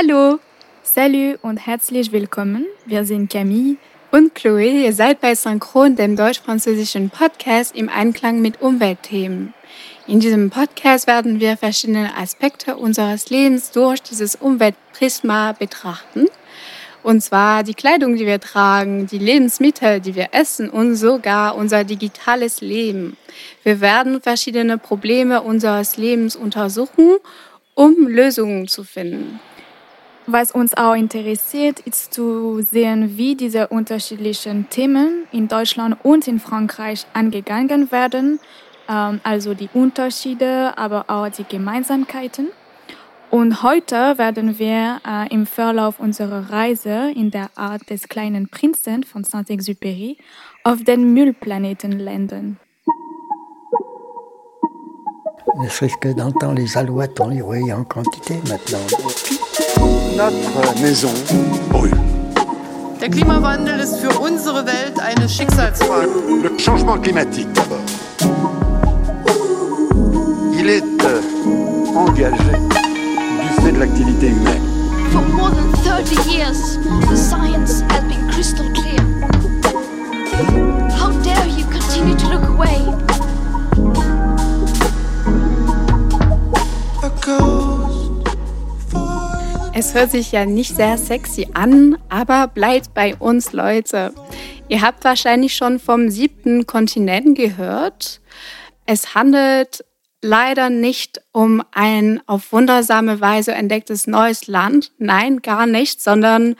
Hallo. Salut und herzlich willkommen. Wir sind Camille und Chloé. Ihr seid bei Synchron, dem deutsch-französischen Podcast im Einklang mit Umweltthemen. In diesem Podcast werden wir verschiedene Aspekte unseres Lebens durch dieses Umweltprisma betrachten. Und zwar die Kleidung, die wir tragen, die Lebensmittel, die wir essen und sogar unser digitales Leben. Wir werden verschiedene Probleme unseres Lebens untersuchen, um Lösungen zu finden. Was uns auch interessiert, ist zu sehen, wie diese unterschiedlichen Themen in Deutschland und in Frankreich angegangen werden ähm, also die Unterschiede, aber auch die Gemeinsamkeiten. Und heute werden wir äh, im Verlauf unserer Reise in der Art des kleinen Prinzen von Saint-Exupéry auf den Müllplaneten landen. Ne serait-ce que d'entendre les alouettes, on les voyait en quantité maintenant. Notre maison brûle. Der Klimawandel ist für unsere Welt eine Schicksalsfrage. Le changement climatique d'abord il est euh, engagé du fait de l'activité humaine. For more than 30 years, the science has been crystal clear. How dare you continue to look away? Es hört sich ja nicht sehr sexy an, aber bleibt bei uns, Leute. Ihr habt wahrscheinlich schon vom siebten Kontinent gehört. Es handelt leider nicht um ein auf wundersame Weise entdecktes neues Land, nein, gar nicht, sondern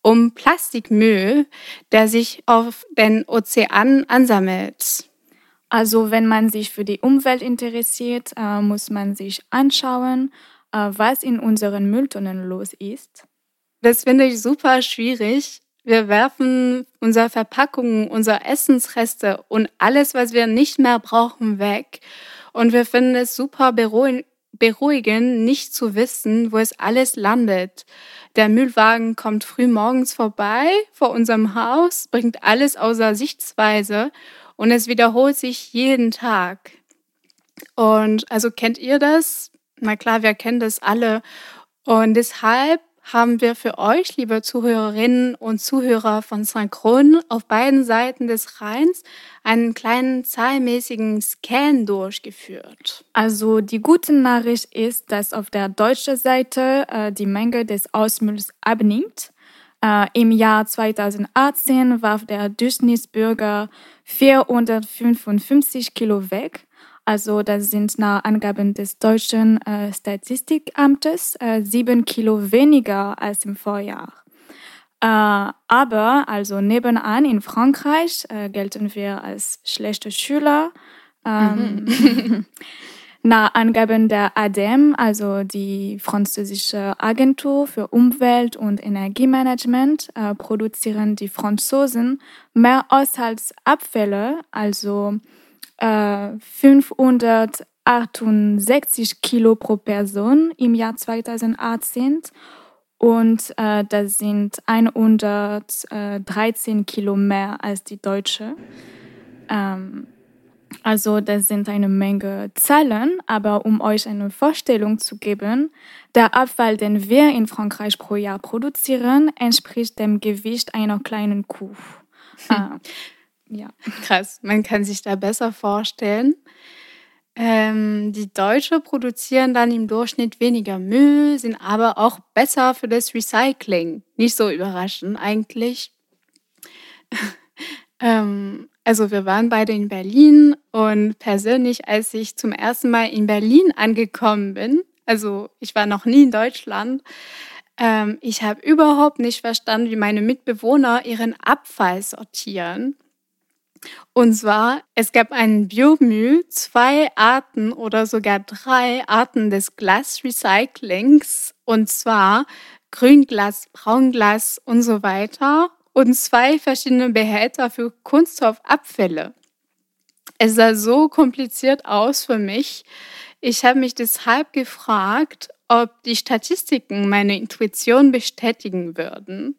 um Plastikmüll, der sich auf den Ozeanen ansammelt. Also wenn man sich für die Umwelt interessiert, äh, muss man sich anschauen, was in unseren Mülltonnen los ist. Das finde ich super schwierig. Wir werfen unsere Verpackungen, unsere Essensreste und alles, was wir nicht mehr brauchen, weg. Und wir finden es super beruhigend, nicht zu wissen, wo es alles landet. Der Müllwagen kommt früh morgens vorbei vor unserem Haus, bringt alles außer Sichtweise und es wiederholt sich jeden Tag. Und also kennt ihr das? Na klar, wir kennen das alle. Und deshalb haben wir für euch, liebe Zuhörerinnen und Zuhörer von Synchron, auf beiden Seiten des Rheins einen kleinen zahlmäßigen Scan durchgeführt. Also die gute Nachricht ist, dass auf der deutschen Seite äh, die Menge des Ausmülls abnimmt. Äh, Im Jahr 2018 warf der Durchschnittsbürger 455 Kilo weg. Also das sind nach Angaben des deutschen äh, Statistikamtes äh, sieben Kilo weniger als im Vorjahr. Äh, aber also nebenan in Frankreich äh, gelten wir als schlechte Schüler. Ähm, mhm. nach Angaben der ADEME, also die französische Agentur für Umwelt und Energiemanagement, äh, produzieren die Franzosen mehr Haushaltsabfälle, also 568 Kilo pro Person im Jahr 2018 und äh, das sind 113 Kilo mehr als die deutsche. Ähm, also das sind eine Menge Zahlen, aber um euch eine Vorstellung zu geben, der Abfall, den wir in Frankreich pro Jahr produzieren, entspricht dem Gewicht einer kleinen Kuh. Hm. Ja, krass. Man kann sich da besser vorstellen. Ähm, die Deutsche produzieren dann im Durchschnitt weniger Müll, sind aber auch besser für das Recycling. Nicht so überraschend eigentlich. ähm, also wir waren beide in Berlin und persönlich, als ich zum ersten Mal in Berlin angekommen bin, also ich war noch nie in Deutschland, ähm, ich habe überhaupt nicht verstanden, wie meine Mitbewohner ihren Abfall sortieren. Und zwar, es gab einen Biomüll, zwei Arten oder sogar drei Arten des Glasrecyclings. Und zwar Grünglas, Braunglas und so weiter. Und zwei verschiedene Behälter für Kunststoffabfälle. Es sah so kompliziert aus für mich. Ich habe mich deshalb gefragt, ob die Statistiken meine Intuition bestätigen würden.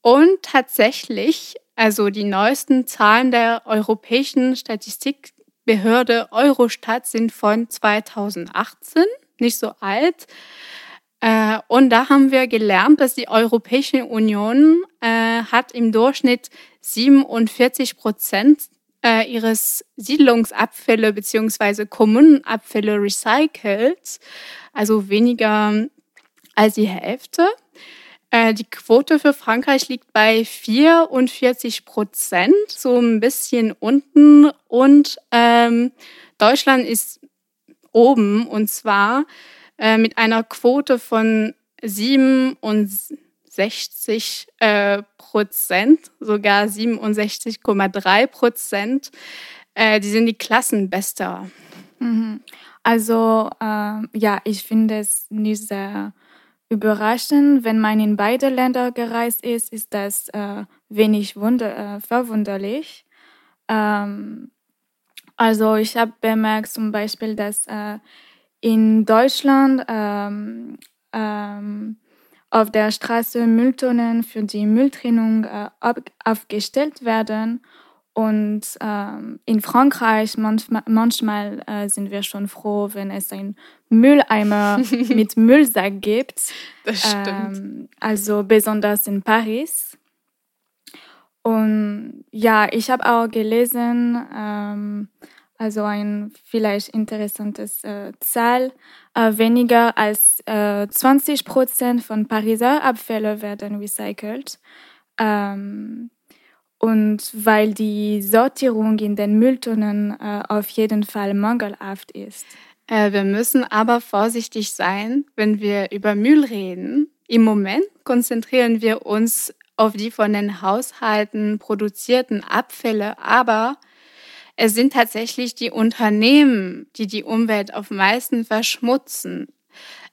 Und tatsächlich also die neuesten Zahlen der Europäischen Statistikbehörde Eurostat sind von 2018, nicht so alt. Äh, und da haben wir gelernt, dass die Europäische Union äh, hat im Durchschnitt 47 Prozent äh, ihres Siedlungsabfälle beziehungsweise Kommunenabfälle recycelt, also weniger als die Hälfte. Äh, die Quote für Frankreich liegt bei 44 Prozent, so ein bisschen unten. Und ähm, Deutschland ist oben und zwar äh, mit einer Quote von 67 äh, Prozent, sogar 67,3 Prozent. Äh, die sind die Klassenbester. Mhm. Also äh, ja, ich finde es nicht sehr überraschend, wenn man in beide Länder gereist ist, ist das äh, wenig wunder, äh, verwunderlich. Ähm, also ich habe bemerkt zum Beispiel, dass äh, in Deutschland ähm, ähm, auf der Straße Mülltonnen für die Mülltrennung äh, aufgestellt werden. Und ähm, in Frankreich manchmal, manchmal äh, sind wir schon froh, wenn es ein Mülleimer mit Müllsack gibt. Das stimmt. Ähm, also besonders in Paris. Und ja, ich habe auch gelesen, ähm, also ein vielleicht interessantes äh, Zahl, äh, weniger als äh, 20 Prozent von Pariser Abfälle werden recycelt. Und weil die Sortierung in den Mülltonnen äh, auf jeden Fall mangelhaft ist. Äh, wir müssen aber vorsichtig sein, wenn wir über Müll reden. Im Moment konzentrieren wir uns auf die von den Haushalten produzierten Abfälle, aber es sind tatsächlich die Unternehmen, die die Umwelt auf meisten verschmutzen.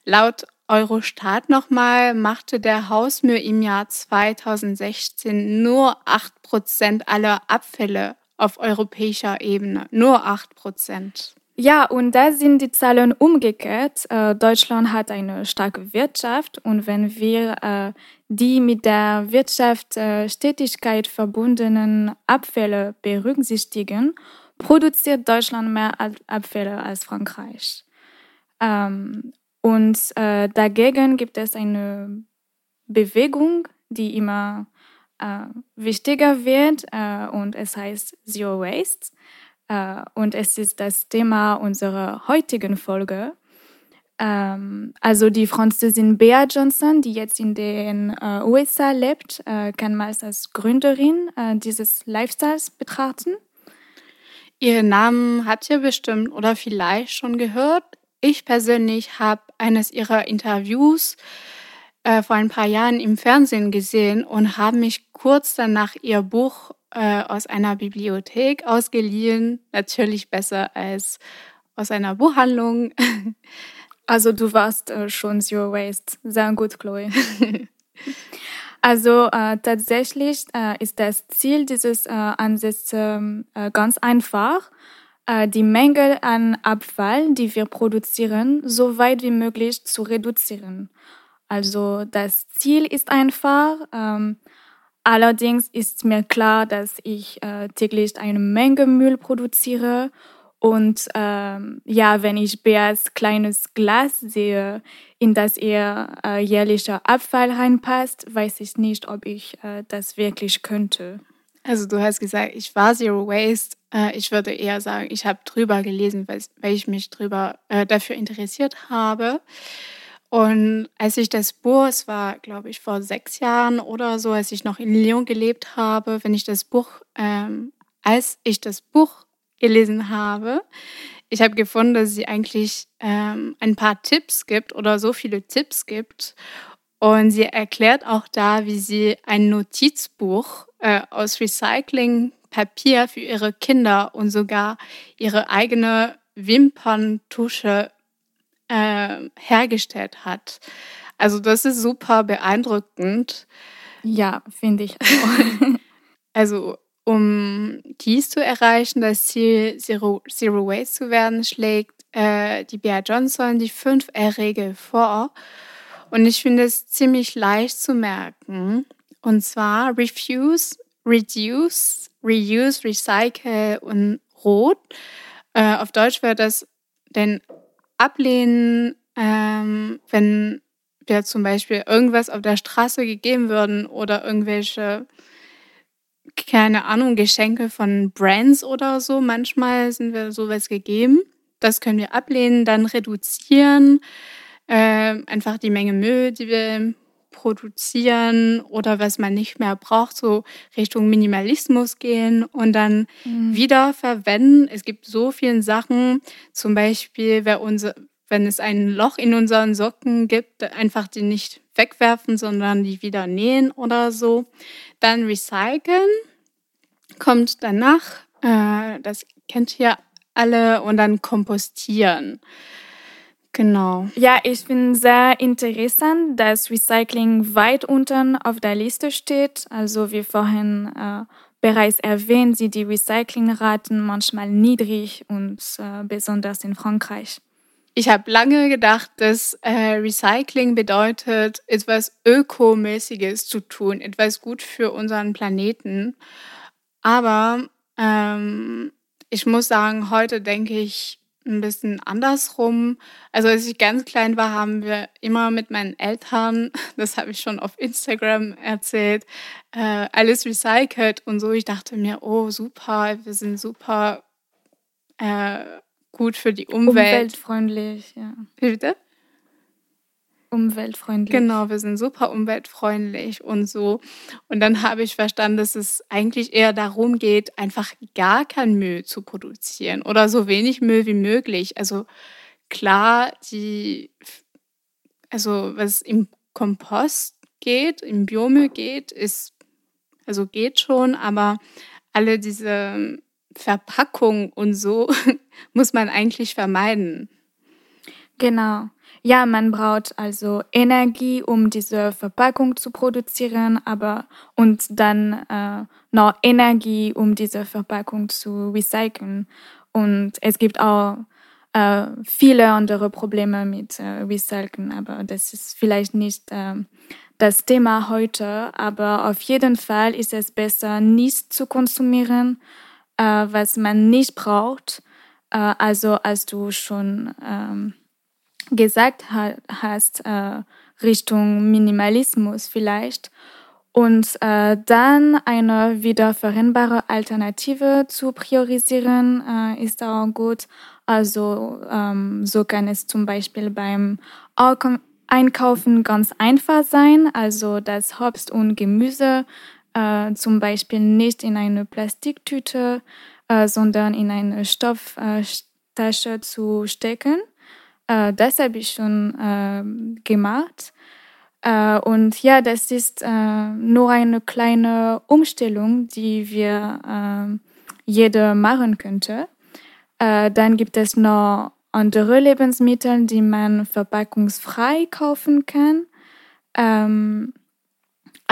Laut Eurostat nochmal machte der Hausmüll im Jahr 2016 nur 8% aller Abfälle auf europäischer Ebene. Nur 8%. Ja, und da sind die Zahlen umgekehrt. Äh, Deutschland hat eine starke Wirtschaft und wenn wir äh, die mit der Wirtschaftstätigkeit verbundenen Abfälle berücksichtigen, produziert Deutschland mehr Abfälle als Frankreich. Ähm, und äh, dagegen gibt es eine Bewegung, die immer äh, wichtiger wird äh, und es heißt Zero Waste. Äh, und es ist das Thema unserer heutigen Folge. Ähm, also die Französin Bea Johnson, die jetzt in den äh, USA lebt, äh, kann man als Gründerin dieses Lifestyles betrachten. Ihren Namen habt ihr bestimmt oder vielleicht schon gehört. Ich persönlich habe eines ihrer Interviews äh, vor ein paar Jahren im Fernsehen gesehen und habe mich kurz danach ihr Buch äh, aus einer Bibliothek ausgeliehen. Natürlich besser als aus einer Buchhandlung. Also du warst äh, schon Zero Waste. Sehr gut, Chloe. also äh, tatsächlich äh, ist das Ziel dieses äh, Ansatzes ähm, äh, ganz einfach die Menge an Abfall, die wir produzieren, so weit wie möglich zu reduzieren. Also das Ziel ist einfach. Ähm, allerdings ist mir klar, dass ich äh, täglich eine Menge Müll produziere. Und ähm, ja, wenn ich Beas kleines Glas sehe, in das ihr äh, jährlicher Abfall reinpasst, weiß ich nicht, ob ich äh, das wirklich könnte. Also du hast gesagt, ich war Zero Waste. Äh, ich würde eher sagen, ich habe drüber gelesen, weil, ich mich drüber äh, dafür interessiert habe. Und als ich das Buch, es war, glaube ich, vor sechs Jahren oder so, als ich noch in Lyon gelebt habe, wenn ich das Buch, ähm, als ich das Buch gelesen habe, ich habe gefunden, dass sie eigentlich ähm, ein paar Tipps gibt oder so viele Tipps gibt. Und sie erklärt auch da, wie sie ein Notizbuch äh, aus Recyclingpapier für ihre Kinder und sogar ihre eigene Wimperntusche äh, hergestellt hat. Also das ist super beeindruckend. Ja, finde ich auch. also um dies zu erreichen, das Ziel Zero, Zero Waste zu werden, schlägt äh, die Bea Johnson die 5R-Regel vor. Und ich finde es ziemlich leicht zu merken. Und zwar Refuse, Reduce, Reuse, Recycle und Rot. Äh, auf Deutsch wäre das denn ablehnen, ähm, wenn wir zum Beispiel irgendwas auf der Straße gegeben würden oder irgendwelche, keine Ahnung, Geschenke von Brands oder so. Manchmal sind wir sowas gegeben. Das können wir ablehnen, dann reduzieren, äh, einfach die Menge Müll, die wir produzieren oder was man nicht mehr braucht, so Richtung Minimalismus gehen und dann mhm. wieder verwenden. Es gibt so viele Sachen, zum Beispiel, wer unser, wenn es ein Loch in unseren Socken gibt, einfach die nicht wegwerfen, sondern die wieder nähen oder so. Dann recyceln kommt danach, äh, das kennt ihr alle, und dann kompostieren. Genau. Ja, ich finde sehr interessant, dass Recycling weit unten auf der Liste steht. Also wie vorhin äh, bereits erwähnt, sind die Recyclingraten manchmal niedrig und äh, besonders in Frankreich. Ich habe lange gedacht, dass äh, Recycling bedeutet, etwas Ökomäßiges zu tun, etwas gut für unseren Planeten. Aber ähm, ich muss sagen, heute denke ich ein bisschen andersrum. Also als ich ganz klein war, haben wir immer mit meinen Eltern, das habe ich schon auf Instagram erzählt, äh, alles recycelt und so. Ich dachte mir, oh super, wir sind super äh, gut für die Umwelt. Umweltfreundlich, ja. Wie bitte? Umweltfreundlich. Genau, wir sind super umweltfreundlich und so. Und dann habe ich verstanden, dass es eigentlich eher darum geht, einfach gar kein Müll zu produzieren oder so wenig Müll wie möglich. Also klar, die, also was im Kompost geht, im Biomüll geht, ist, also geht schon, aber alle diese Verpackung und so muss man eigentlich vermeiden. Genau. Ja, man braucht also Energie, um diese Verpackung zu produzieren, aber und dann äh, noch Energie, um diese Verpackung zu recyceln. Und es gibt auch äh, viele andere Probleme mit äh, Recyceln, aber das ist vielleicht nicht äh, das Thema heute. Aber auf jeden Fall ist es besser, nicht zu konsumieren äh, was man nicht braucht. Äh, also als du schon ähm, gesagt ha hast, äh, Richtung Minimalismus vielleicht. Und äh, dann eine wiederverwendbare Alternative zu priorisieren, äh, ist auch gut. Also ähm, so kann es zum Beispiel beim Einkaufen ganz einfach sein. Also das Obst und Gemüse äh, zum Beispiel nicht in eine Plastiktüte, äh, sondern in eine Stofftasche zu stecken. Äh, das habe ich schon ähm, gemacht. Äh, und ja, das ist äh, nur eine kleine Umstellung, die wir ähm, jeder machen könnte. Äh, dann gibt es noch andere Lebensmittel, die man verpackungsfrei kaufen kann. Ähm,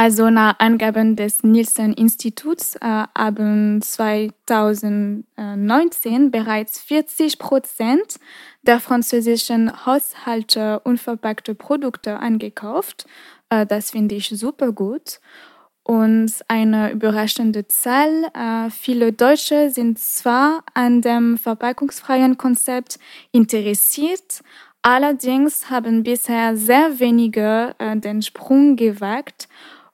also nach Angaben des Nielsen-Instituts äh, haben 2019 bereits 40 Prozent der französischen Haushalte unverpackte Produkte angekauft. Äh, das finde ich super gut. Und eine überraschende Zahl, äh, viele Deutsche sind zwar an dem verpackungsfreien Konzept interessiert, allerdings haben bisher sehr wenige äh, den Sprung gewagt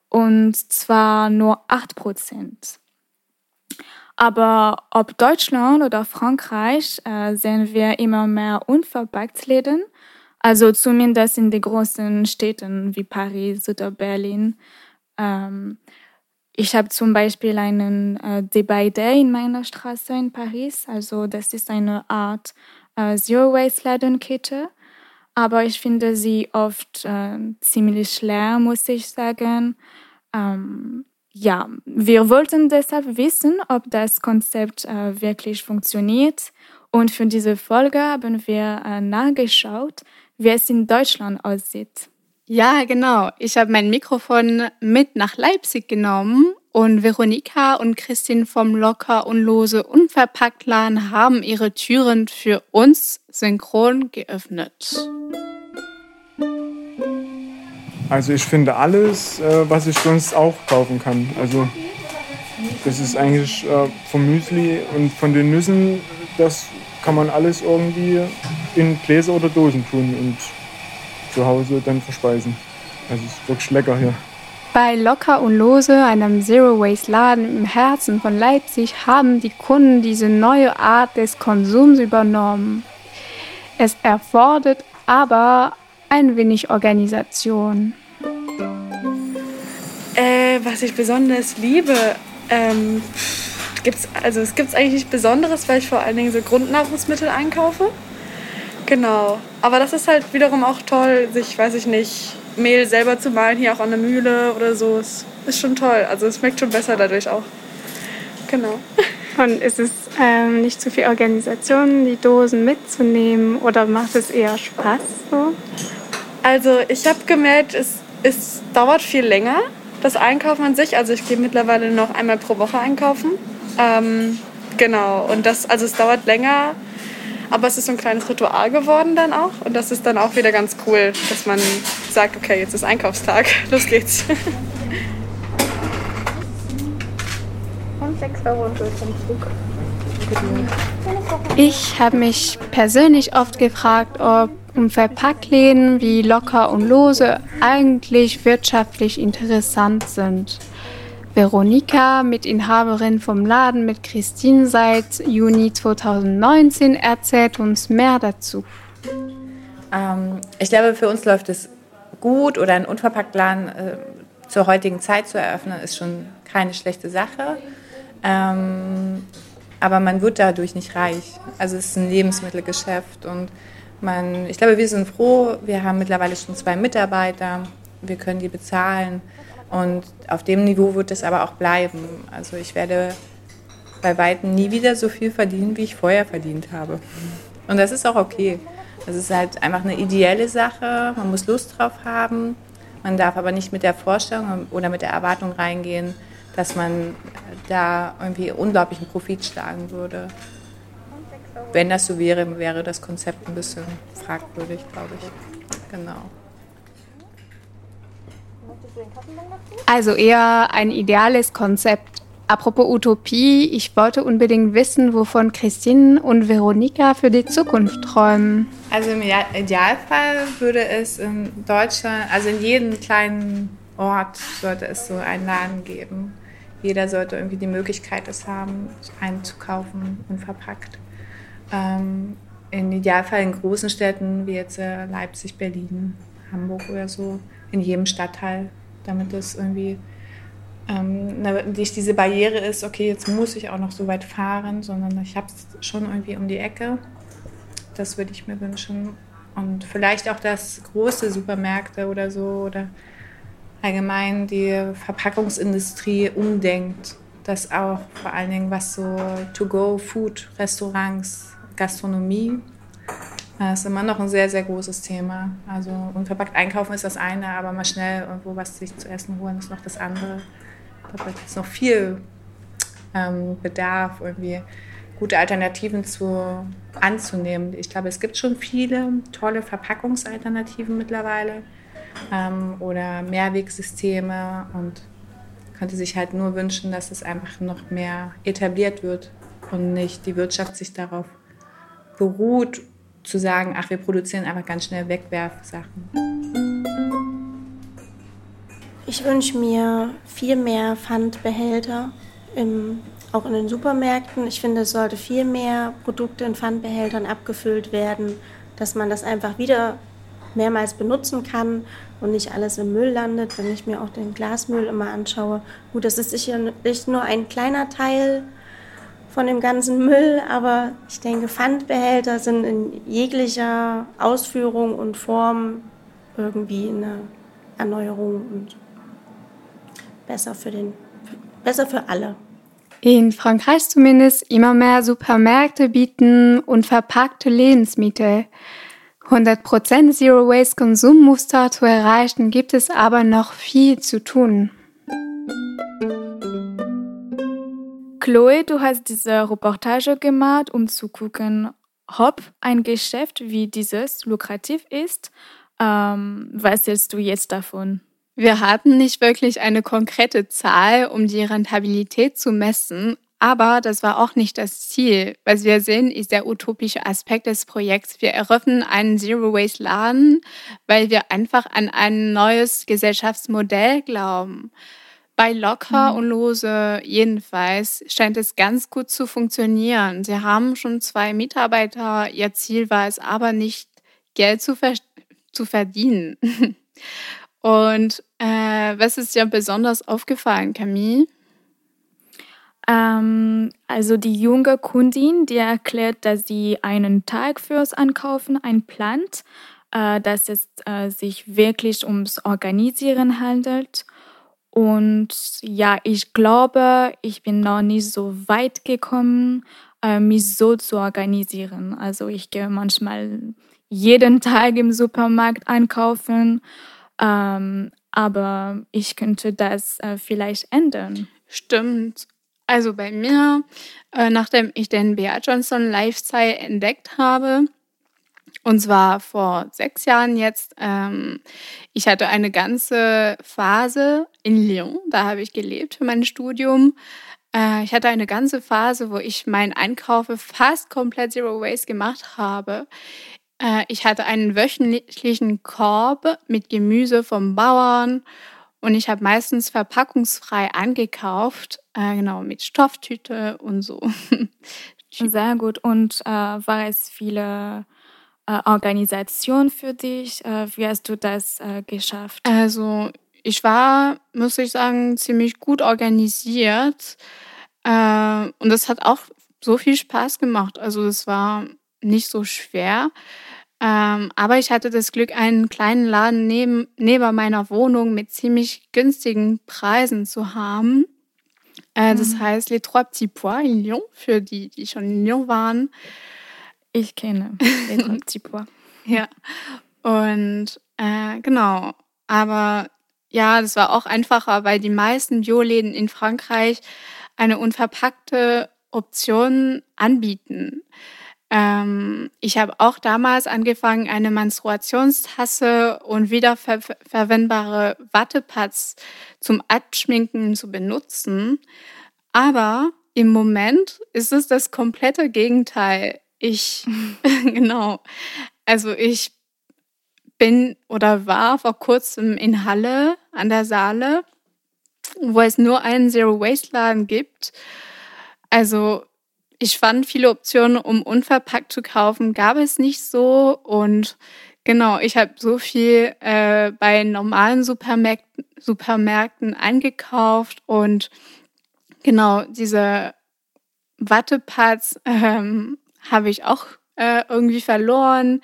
und zwar nur 8 Prozent. Aber ob Deutschland oder Frankreich äh, sehen wir immer mehr Unverpacktläden, also zumindest in den großen Städten wie Paris oder Berlin. Ähm, ich habe zum Beispiel einen äh, Debay Day in meiner Straße in Paris, also das ist eine Art äh, Zero-Waste-Ladenkette aber ich finde sie oft äh, ziemlich leer, muss ich sagen. Ähm, ja, wir wollten deshalb wissen, ob das Konzept äh, wirklich funktioniert. Und für diese Folge haben wir äh, nachgeschaut, wie es in Deutschland aussieht. Ja, genau. Ich habe mein Mikrofon mit nach Leipzig genommen und Veronika und Christine vom Locker und Lose Unverpacktladen haben ihre Türen für uns synchron geöffnet. Also ich finde alles, äh, was ich sonst auch kaufen kann. Also das ist eigentlich äh, vom Müsli und von den Nüssen, das kann man alles irgendwie in Gläser oder Dosen tun. Und zu Hause dann verspeisen. Also es ist wirklich lecker hier. Bei Locker und Lose, einem Zero-Waste-Laden im Herzen von Leipzig, haben die Kunden diese neue Art des Konsums übernommen. Es erfordert aber ein wenig Organisation. Äh, was ich besonders liebe, ähm, gibt's, also es gibt eigentlich nichts Besonderes, weil ich vor allen Dingen so Grundnahrungsmittel einkaufe. Genau. Aber das ist halt wiederum auch toll, sich, weiß ich nicht, Mehl selber zu mahlen, hier auch an der Mühle oder so. Es ist schon toll. Also es schmeckt schon besser dadurch auch. Genau. Und ist es ähm, nicht zu viel Organisation, die Dosen mitzunehmen oder macht es eher Spaß so? Also ich habe gemerkt, es, es dauert viel länger, das Einkaufen an sich. Also ich gehe mittlerweile noch einmal pro Woche einkaufen. Ähm, genau. Und das, also es dauert länger, aber es ist so ein kleines Ritual geworden dann auch. Und das ist dann auch wieder ganz cool, dass man sagt, okay, jetzt ist Einkaufstag, los geht's. Und 6 Euro durch den Zug. Ich habe mich persönlich oft gefragt, ob Verpackläden wie Locker und Lose eigentlich wirtschaftlich interessant sind. Veronika, Mitinhaberin vom Laden mit Christine seit Juni 2019, erzählt uns mehr dazu. Ähm, ich glaube, für uns läuft es gut oder einen Unverpacktladen äh, zur heutigen Zeit zu eröffnen, ist schon keine schlechte Sache. Ähm, aber man wird dadurch nicht reich. Also es ist ein Lebensmittelgeschäft und man, ich glaube, wir sind froh. Wir haben mittlerweile schon zwei Mitarbeiter. Wir können die bezahlen. Und auf dem Niveau wird es aber auch bleiben. Also ich werde bei weitem nie wieder so viel verdienen, wie ich vorher verdient habe. Und das ist auch okay. Das ist halt einfach eine ideelle Sache. Man muss Lust drauf haben. Man darf aber nicht mit der Vorstellung oder mit der Erwartung reingehen, dass man da irgendwie unglaublichen Profit schlagen würde. Wenn das so wäre, wäre das Konzept ein bisschen fragwürdig, glaube ich. Genau. Also eher ein ideales Konzept. Apropos Utopie, ich wollte unbedingt wissen, wovon Christine und Veronika für die Zukunft träumen. Also im Idealfall würde es in Deutschland, also in jedem kleinen Ort sollte es so einen Laden geben. Jeder sollte irgendwie die Möglichkeit es haben, einzukaufen und verpackt. Ähm, Im Idealfall in großen Städten wie jetzt äh, Leipzig, Berlin, Hamburg oder so, in jedem Stadtteil damit es irgendwie ähm, nicht diese Barriere ist, okay, jetzt muss ich auch noch so weit fahren, sondern ich habe es schon irgendwie um die Ecke. Das würde ich mir wünschen. Und vielleicht auch, dass große Supermärkte oder so oder allgemein die Verpackungsindustrie umdenkt. Dass auch vor allen Dingen was so To-Go-Food, Restaurants, Gastronomie das ist immer noch ein sehr, sehr großes Thema. Also unverpackt einkaufen ist das eine, aber mal schnell irgendwo was sich zu essen holen ist noch das andere. Da gibt es noch viel ähm, Bedarf, irgendwie gute Alternativen zu, anzunehmen. Ich glaube, es gibt schon viele tolle Verpackungsalternativen mittlerweile ähm, oder Mehrwegsysteme und könnte sich halt nur wünschen, dass es einfach noch mehr etabliert wird und nicht die Wirtschaft sich darauf beruht zu sagen, ach, wir produzieren einfach ganz schnell Wegwerfsachen. Ich wünsche mir viel mehr Pfandbehälter, im, auch in den Supermärkten. Ich finde, es sollte viel mehr Produkte in Pfandbehältern abgefüllt werden, dass man das einfach wieder mehrmals benutzen kann und nicht alles im Müll landet. Wenn ich mir auch den Glasmüll immer anschaue, gut, das ist sicher nicht nur ein kleiner Teil von dem ganzen Müll, aber ich denke, Pfandbehälter sind in jeglicher Ausführung und Form irgendwie eine Erneuerung und besser für, den, besser für alle. In Frankreich zumindest immer mehr Supermärkte bieten unverpackte Lebensmittel. 100% Zero Waste Konsummuster zu erreichen, gibt es aber noch viel zu tun. Chloe, du hast diese Reportage gemacht, um zu gucken, ob ein Geschäft wie dieses lukrativ ist. Ähm, was hältst du jetzt davon? Wir hatten nicht wirklich eine konkrete Zahl, um die Rentabilität zu messen, aber das war auch nicht das Ziel. Was wir sehen, ist der utopische Aspekt des Projekts. Wir eröffnen einen Zero-Waste-Laden, weil wir einfach an ein neues Gesellschaftsmodell glauben. Bei Locker mhm. und Lose jedenfalls scheint es ganz gut zu funktionieren. Sie haben schon zwei Mitarbeiter. Ihr Ziel war es aber nicht, Geld zu, ver zu verdienen. und äh, was ist dir besonders aufgefallen, Camille? Ähm, also die junge Kundin, die erklärt, dass sie einen Tag fürs Ankaufen einplant, äh, dass es äh, sich wirklich ums Organisieren handelt und ja, ich glaube, ich bin noch nicht so weit gekommen, äh, mich so zu organisieren. Also ich gehe manchmal jeden Tag im Supermarkt einkaufen, ähm, aber ich könnte das äh, vielleicht ändern. Stimmt. Also bei mir, äh, nachdem ich den Bea Johnson Lifestyle entdeckt habe, und zwar vor sechs Jahren jetzt. Ähm, ich hatte eine ganze Phase in Lyon, da habe ich gelebt für mein Studium. Äh, ich hatte eine ganze Phase, wo ich meinen Einkauf fast komplett Zero Waste gemacht habe. Äh, ich hatte einen wöchentlichen Korb mit Gemüse vom Bauern und ich habe meistens verpackungsfrei angekauft, äh, genau mit Stofftüte und so. Sehr gut. Und äh, war es viele äh, Organisation für dich? Äh, wie hast du das äh, geschafft? Also ich war, muss ich sagen, ziemlich gut organisiert und das hat auch so viel Spaß gemacht. Also es war nicht so schwer. Ähm, aber ich hatte das Glück, einen kleinen Laden neben, neben meiner Wohnung mit ziemlich günstigen Preisen zu haben. Äh, das mhm. heißt Les Trois Petits Pois in Lyon, für die, die schon in Lyon waren. Ich kenne den Tipua. ja. Und äh, genau. Aber ja, das war auch einfacher, weil die meisten Bioläden in Frankreich eine unverpackte Option anbieten. Ähm, ich habe auch damals angefangen, eine Menstruationstasse und wiederverwendbare Wattepads zum Abschminken zu benutzen. Aber im Moment ist es das komplette Gegenteil. Ich, genau. Also ich bin oder war vor kurzem in Halle an der Saale, wo es nur einen Zero Waste Laden gibt. Also ich fand viele Optionen, um unverpackt zu kaufen, gab es nicht so. Und genau, ich habe so viel äh, bei normalen Supermärkten, Supermärkten eingekauft und genau diese Wattepads ähm, habe ich auch äh, irgendwie verloren.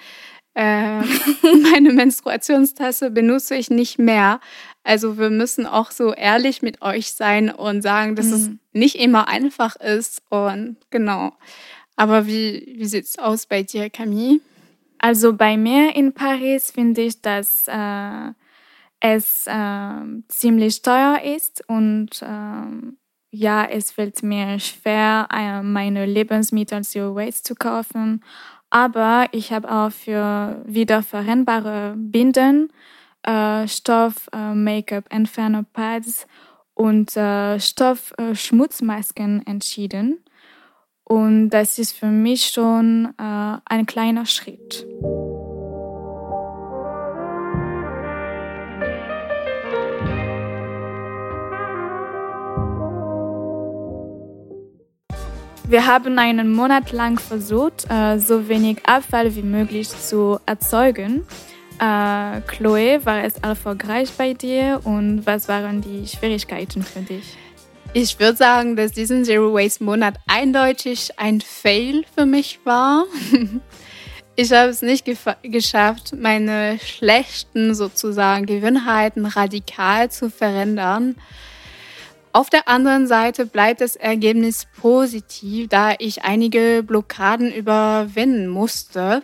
Äh, meine Menstruationstasse benutze ich nicht mehr. Also wir müssen auch so ehrlich mit euch sein und sagen, dass mhm. es nicht immer einfach ist. Und genau. Aber wie, wie sieht es aus bei dir, Camille? Also bei mir in Paris finde ich, dass äh, es äh, ziemlich teuer ist und ähm, ja, es fällt mir schwer, äh, meine Lebensmittel Zero Waste zu kaufen. Aber ich habe auch für wiederverwendbare Binden, äh, Stoff, äh, Make-up, Entfernerpads und äh, Stoff äh, entschieden. Und das ist für mich schon äh, ein kleiner Schritt. Wir haben einen Monat lang versucht, äh, so wenig Abfall wie möglich zu erzeugen. Äh, Chloe, war es erfolgreich bei dir und was waren die Schwierigkeiten für dich? Ich würde sagen, dass diesen Zero Waste Monat eindeutig ein Fail für mich war. Ich habe es nicht geschafft, meine schlechten sozusagen Gewohnheiten radikal zu verändern. Auf der anderen Seite bleibt das Ergebnis positiv, da ich einige Blockaden überwinden musste.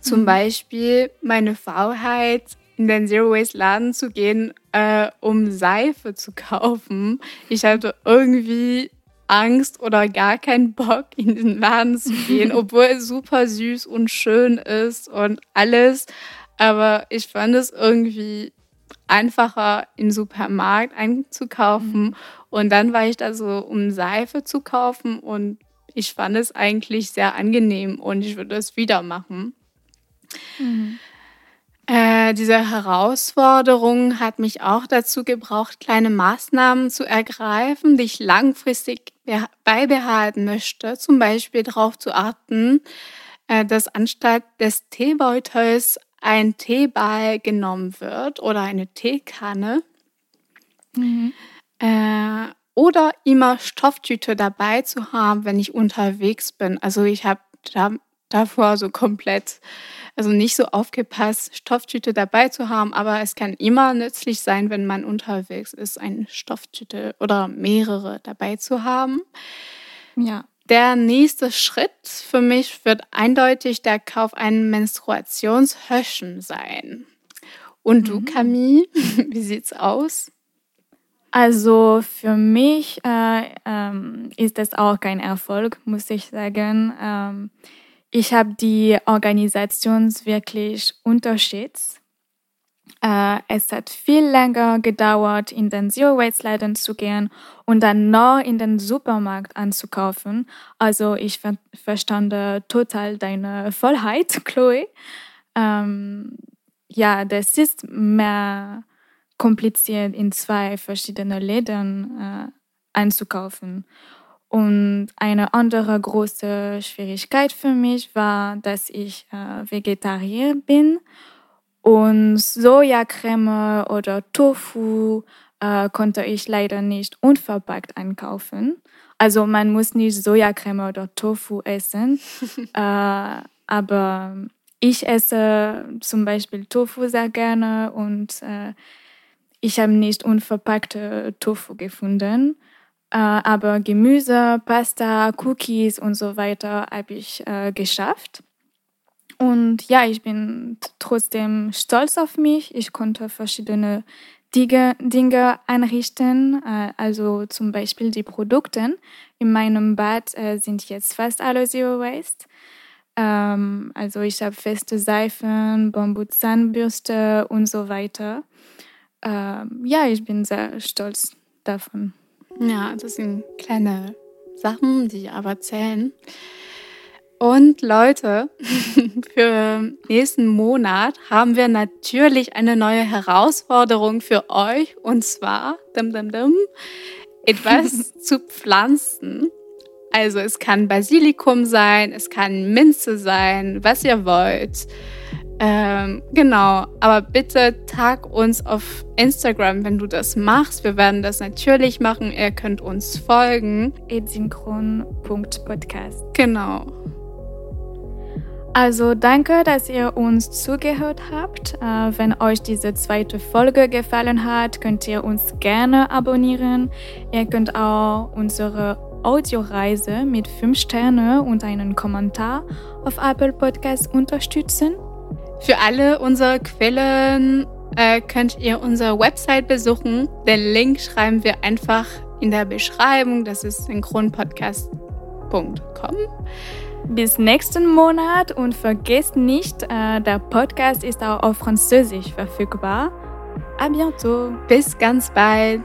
Zum mhm. Beispiel meine Faulheit, in den Zero Waste Laden zu gehen, äh, um Seife zu kaufen. Ich hatte irgendwie Angst oder gar keinen Bock, in den Laden zu gehen, obwohl es super süß und schön ist und alles. Aber ich fand es irgendwie einfacher im Supermarkt einzukaufen. Mhm. Und dann war ich da so, um Seife zu kaufen und ich fand es eigentlich sehr angenehm und ich würde es wieder machen. Mhm. Äh, diese Herausforderung hat mich auch dazu gebraucht, kleine Maßnahmen zu ergreifen, die ich langfristig beibehalten möchte. Zum Beispiel darauf zu achten, äh, dass anstatt des Teebeutels ein Teeball genommen wird oder eine Teekanne. Mhm. Äh, oder immer Stofftüte dabei zu haben, wenn ich unterwegs bin. Also ich habe da, davor so komplett, also nicht so aufgepasst, Stofftüte dabei zu haben, aber es kann immer nützlich sein, wenn man unterwegs ist, eine Stofftüte oder mehrere dabei zu haben. Ja. Der nächste Schritt für mich wird eindeutig der Kauf einer Menstruationshöschen sein. Und du, mhm. Camille, wie sieht's aus? Also für mich äh, ähm, ist es auch kein Erfolg, muss ich sagen. Ähm, ich habe die Organisation wirklich unterschätzt. Äh, es hat viel länger gedauert, in den Zero-Waste-Laden zu gehen und dann noch in den Supermarkt anzukaufen. Also ich ver verstand total deine Vollheit, Chloe. Ähm, ja, das ist mehr kompliziert, in zwei verschiedene Läden äh, einzukaufen. Und eine andere große Schwierigkeit für mich war, dass ich äh, Vegetarier bin und Sojacreme oder Tofu äh, konnte ich leider nicht unverpackt einkaufen. Also man muss nicht Sojacreme oder Tofu essen, äh, aber ich esse zum Beispiel Tofu sehr gerne und äh, ich habe nicht unverpackte Tofu gefunden. Äh, aber Gemüse, Pasta, Cookies und so weiter habe ich äh, geschafft. Und ja, ich bin trotzdem stolz auf mich. Ich konnte verschiedene Dinge, Dinge einrichten. Äh, also zum Beispiel die Produkte. In meinem Bad äh, sind jetzt fast alle Zero Waste. Ähm, also ich habe feste Seifen, Bamboo-Zahnbürste und so weiter. Ähm, ja, ich bin sehr stolz davon. Ja, das sind kleine Sachen, die aber zählen. Und Leute, für nächsten Monat haben wir natürlich eine neue Herausforderung für euch und zwar dim, dim, dim, etwas zu pflanzen. Also es kann Basilikum sein, es kann Minze sein, was ihr wollt. Ähm, genau, aber bitte tag uns auf Instagram, wenn du das machst. Wir werden das natürlich machen. Ihr könnt uns folgen. Asynchron.podcast. Genau. Also danke, dass ihr uns zugehört habt. Äh, wenn euch diese zweite Folge gefallen hat, könnt ihr uns gerne abonnieren. Ihr könnt auch unsere Audioreise mit 5 Sternen und einen Kommentar auf Apple Podcasts unterstützen. Für alle unsere Quellen äh, könnt ihr unsere Website besuchen. Den Link schreiben wir einfach in der Beschreibung. Das ist synchronpodcast.com. Bis nächsten Monat und vergesst nicht, äh, der Podcast ist auch auf Französisch verfügbar. À bientôt. Bis ganz bald.